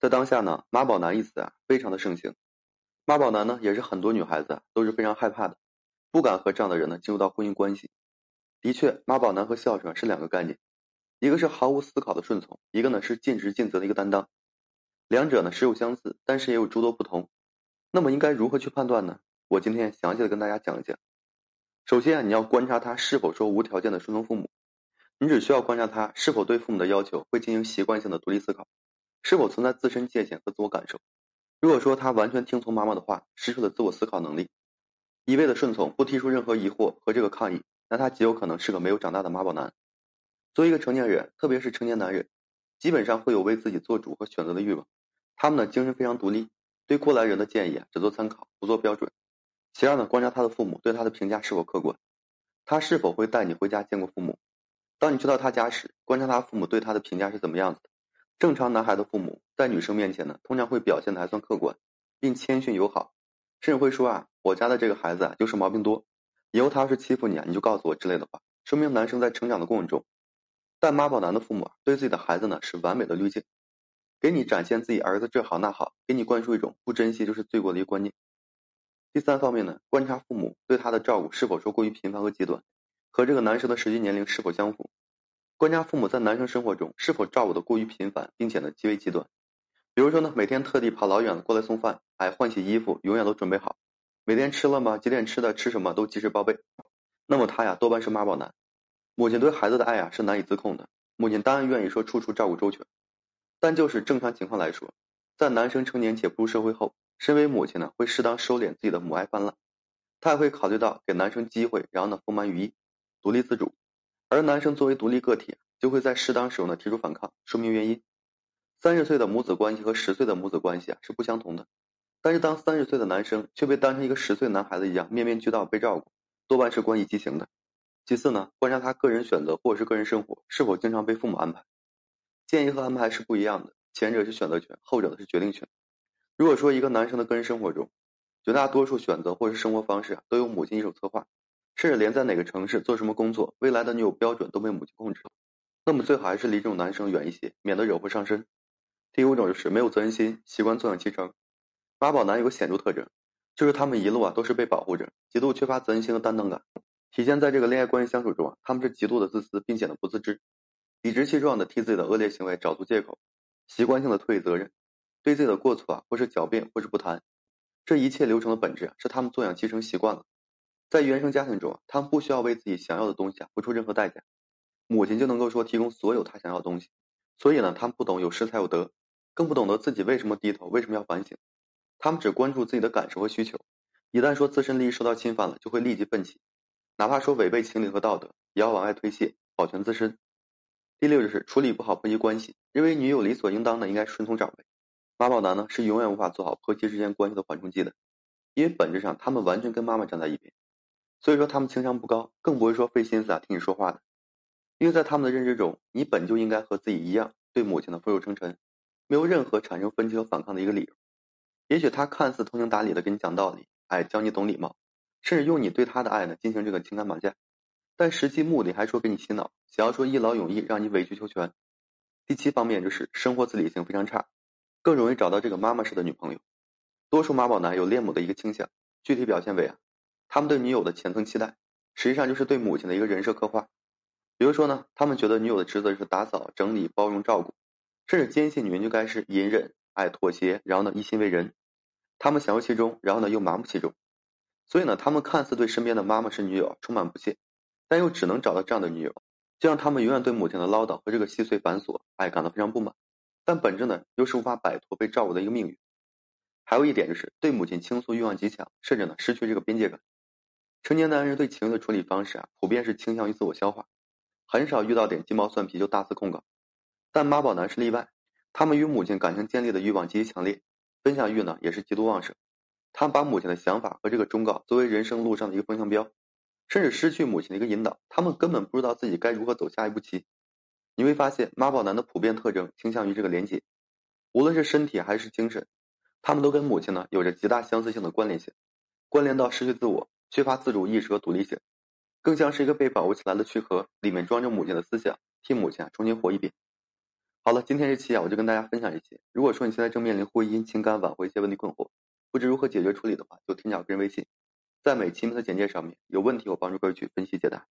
在当下呢，妈宝男一词啊非常的盛行。妈宝男呢也是很多女孩子都是非常害怕的，不敢和这样的人呢进入到婚姻关系。的确，妈宝男和孝顺是两个概念，一个是毫无思考的顺从，一个呢是尽职尽责的一个担当。两者呢实有相似，但是也有诸多不同。那么应该如何去判断呢？我今天详细的跟大家讲一讲。首先啊，你要观察他是否说无条件的顺从父母。你只需要观察他是否对父母的要求会进行习惯性的独立思考，是否存在自身界限和自我感受。如果说他完全听从妈妈的话，失去了自我思考能力，一味的顺从，不提出任何疑惑和这个抗议，那他极有可能是个没有长大的妈宝男。作为一个成年人，特别是成年男人，基本上会有为自己做主和选择的欲望。他们的精神非常独立，对过来人的建议啊只做参考，不做标准。其二呢，观察他的父母对他的评价是否客观，他是否会带你回家见过父母？当你去到他家时，观察他父母对他的评价是怎么样子的。正常男孩的父母在女生面前呢，通常会表现的还算客观，并谦逊友好，甚至会说啊，我家的这个孩子啊就是毛病多，以后他要是欺负你啊，你就告诉我之类的话，说明男生在成长的过程中。但妈宝男的父母啊，对自己的孩子呢是完美的滤镜，给你展现自己儿子这好那好，给你灌输一种不珍惜就是罪过的一个观念。第三方面呢，观察父母对他的照顾是否说过于频繁和极端，和这个男生的实际年龄是否相符。观察父母在男生生活中是否照顾的过于频繁，并且呢极为极端。比如说呢，每天特地跑老远的过来送饭，哎，换洗衣服永远都准备好，每天吃了吗？几点吃的？吃什么都及时报备。那么他呀多半是妈宝男。母亲对孩子的爱啊是难以自控的，母亲当然愿意说处处照顾周全，但就是正常情况来说，在男生成年且步入社会后。身为母亲呢，会适当收敛自己的母爱泛滥，她也会考虑到给男生机会，然后呢，丰满羽翼，独立自主。而男生作为独立个体，就会在适当时候呢提出反抗，说明原因。三十岁的母子关系和十岁的母子关系啊是不相同的，但是当三十岁的男生却被当成一个十岁男孩子一样面面俱到被照顾，多半是关系畸形的。其次呢，观察他个人选择或者是个人生活是否经常被父母安排。建议和安排是不一样的，前者是选择权，后者的是决定权。如果说一个男生的个人生活中，绝大多数选择或者是生活方式，都由母亲一手策划，甚至连在哪个城市做什么工作，未来的女友标准都被母亲控制了，那么最好还是离这种男生远一些，免得惹祸上身。第五种就是没有责任心，习惯坐享其成。妈宝男有个显著特征，就是他们一路啊都是被保护着，极度缺乏责任心和担当感，体现在这个恋爱关系相处中啊，他们是极度的自私，并且呢不自知，理直气壮的替自己的恶劣行为找出借口，习惯性的推卸责任。对自己的过错啊，或是狡辩，或是不谈，这一切流程的本质啊，是他们坐享其成习惯了。在原生家庭中，他们不需要为自己想要的东西啊付出任何代价，母亲就能够说提供所有他想要的东西。所以呢，他们不懂有失才有得，更不懂得自己为什么低头，为什么要反省。他们只关注自己的感受和需求，一旦说自身利益受到侵犯了，就会立即奋起，哪怕说违背情理和道德，也要往外推卸，保全自身。第六就是处理不好婆媳关系，认为女友理所应当的应该顺从长辈。妈宝男呢是永远无法做好婆媳之间关系的缓冲剂的，因为本质上他们完全跟妈妈站在一边，所以说他们情商不高，更不会说费心思啊听你说话的，因为在他们的认知中，你本就应该和自己一样对母亲的俯首称臣，没有任何产生分歧和反抗的一个理由。也许他看似通情达理的跟你讲道理，哎教你懂礼貌，甚至用你对他的爱呢进行这个情感绑架，但实际目的还说给你洗脑，想要说一劳永逸让你委曲求全。第七方面就是生活自理性非常差。更容易找到这个妈妈式的女朋友。多数妈宝男有恋母的一个倾向，具体表现为啊，他们对女友的浅层期待，实际上就是对母亲的一个人设刻画。比如说呢，他们觉得女友的职责就是打扫、整理、包容、照顾，甚至坚信女人就该是隐忍、爱妥协，然后呢一心为人。他们享受其中，然后呢又麻木其中。所以呢，他们看似对身边的妈妈式女友充满不屑，但又只能找到这样的女友，就让他们永远对母亲的唠叨和这个细碎繁琐，哎，感到非常不满。但本质呢，又是无法摆脱被照顾的一个命运。还有一点就是对母亲倾诉欲望极强，甚至呢失去这个边界感。成年男人对情绪的处理方式啊，普遍是倾向于自我消化，很少遇到点鸡毛蒜皮就大肆控告。但妈宝男是例外，他们与母亲感情建立的欲望极其强烈，分享欲呢也是极度旺盛。他们把母亲的想法和这个忠告作为人生路上的一个风向标，甚至失去母亲的一个引导，他们根本不知道自己该如何走下一步棋。你会发现，妈宝男的普遍特征倾向于这个连接，无论是身体还是精神，他们都跟母亲呢有着极大相似性的关联性，关联到失去自我、缺乏自主意识和独立性，更像是一个被保护起来的躯壳，里面装着母亲的思想，替母亲啊重新活一遍。好了，今天这期啊，我就跟大家分享一些。如果说你现在正面临婚姻、情感挽回一些问题困惑，不知如何解决处理的话，就添加我个人微信，在每期的简介上面有问题我帮助各位去分析解答。